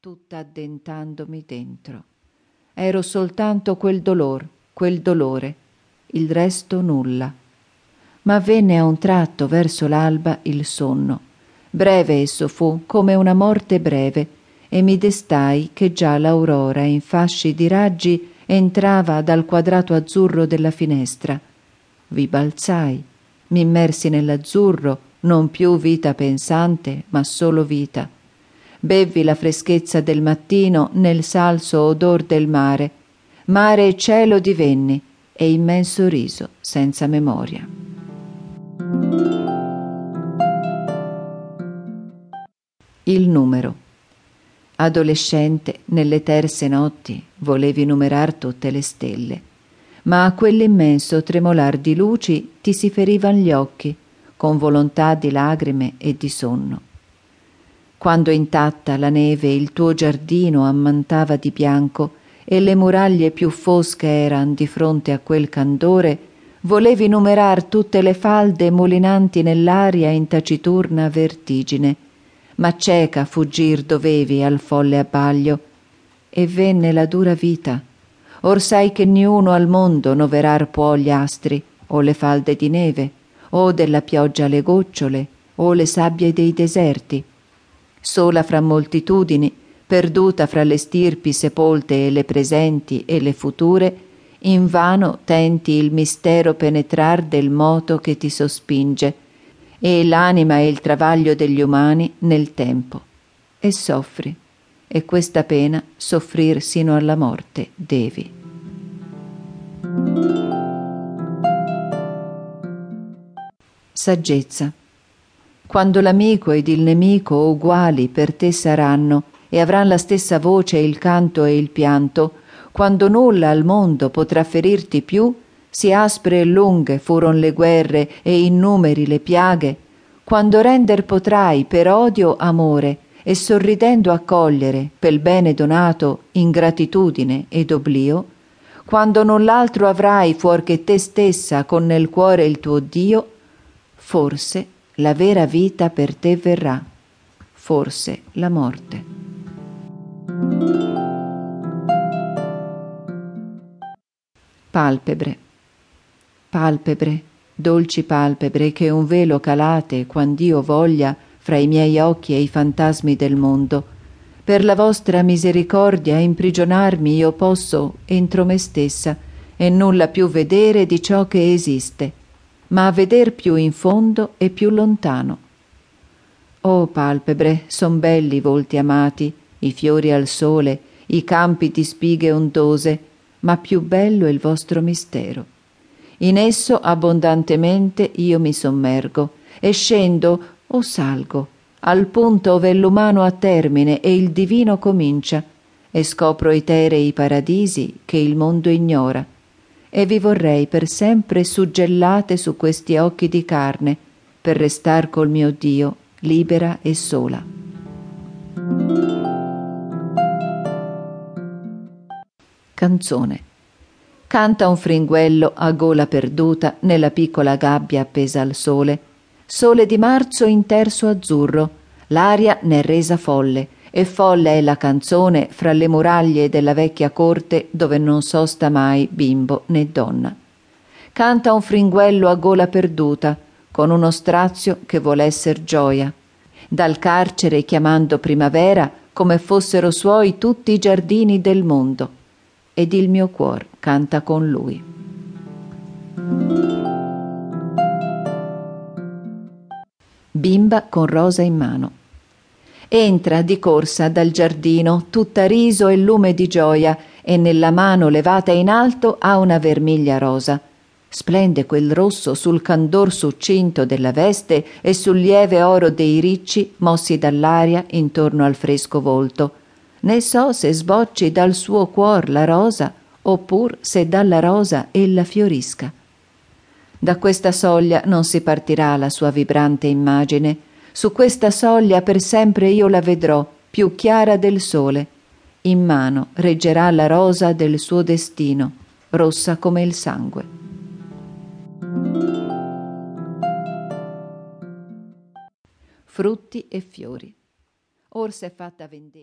tutta addentandomi dentro. Ero soltanto quel dolor, quel dolore, il resto nulla. Ma venne a un tratto verso l'alba il sonno. Breve esso fu, come una morte breve, e mi destai che già l'aurora in fasci di raggi entrava dal quadrato azzurro della finestra. Vi balzai, mi immersi nell'azzurro, non più vita pensante, ma solo vita. Bevvi la freschezza del mattino nel salso odor del mare. Mare e cielo divenni, e immenso riso senza memoria. Il numero. Adolescente, nelle terse notti, volevi numerar tutte le stelle, ma a quell'immenso tremolar di luci ti si ferivan gli occhi, con volontà di lagrime e di sonno. Quando intatta la neve il tuo giardino ammantava di bianco e le muraglie più fosche eran di fronte a quel candore, volevi numerar tutte le falde molinanti nell'aria in taciturna vertigine, ma cieca fuggir dovevi al folle abbaglio. E venne la dura vita. Or sai che niuno al mondo noverar può gli astri, o le falde di neve, o della pioggia le gocciole, o le sabbie dei deserti. Sola fra moltitudini, perduta fra le stirpi sepolte e le presenti e le future, invano tenti il mistero penetrar del moto che ti sospinge, e l'anima e il travaglio degli umani nel tempo. E soffri, e questa pena soffrir sino alla morte devi. Saggezza. Quando l'amico ed il nemico uguali per te saranno e avran la stessa voce il canto e il pianto, quando nulla al mondo potrà ferirti più, si aspre e lunghe furon le guerre e innumeri le piaghe, quando render potrai per odio amore e sorridendo accogliere pel bene donato ingratitudine ed oblio, quando non l'altro avrai fuor che te stessa con nel cuore il tuo Dio, Forse la vera vita per te verrà, forse la morte. Palpebre, palpebre, dolci palpebre che un velo calate quand'io voglia fra i miei occhi e i fantasmi del mondo. Per la vostra misericordia imprigionarmi io posso entro me stessa e nulla più vedere di ciò che esiste ma a veder più in fondo e più lontano. Oh palpebre, son belli i volti amati, i fiori al sole, i campi di spighe ondose, ma più bello è il vostro mistero. In esso abbondantemente io mi sommergo e scendo o salgo al punto ove l'umano ha termine e il divino comincia, e scopro i terei paradisi che il mondo ignora e vi vorrei per sempre suggellate su questi occhi di carne, per restar col mio Dio libera e sola. Canzone. Canta un fringuello a gola perduta nella piccola gabbia appesa al sole. Sole di marzo in terzo azzurro, l'aria n'è resa folle e folle è la canzone fra le muraglie della vecchia corte dove non sosta mai bimbo né donna. Canta un fringuello a gola perduta, con uno strazio che vuol esser gioia. Dal carcere chiamando primavera come fossero suoi tutti i giardini del mondo. Ed il mio cuor canta con lui. Bimba con rosa in mano. Entra di corsa dal giardino, tutta riso e lume di gioia, e nella mano levata in alto ha una vermiglia rosa. Splende quel rosso sul candor succinto della veste e sul lieve oro dei ricci mossi dall'aria intorno al fresco volto. Ne so se sbocci dal suo cuor la rosa, oppur se dalla rosa ella fiorisca. Da questa soglia non si partirà la sua vibrante immagine, su questa soglia per sempre io la vedrò, più chiara del sole. In mano reggerà la rosa del suo destino, rossa come il sangue. Frutti e fiori. Or s'è fatta vendemmia.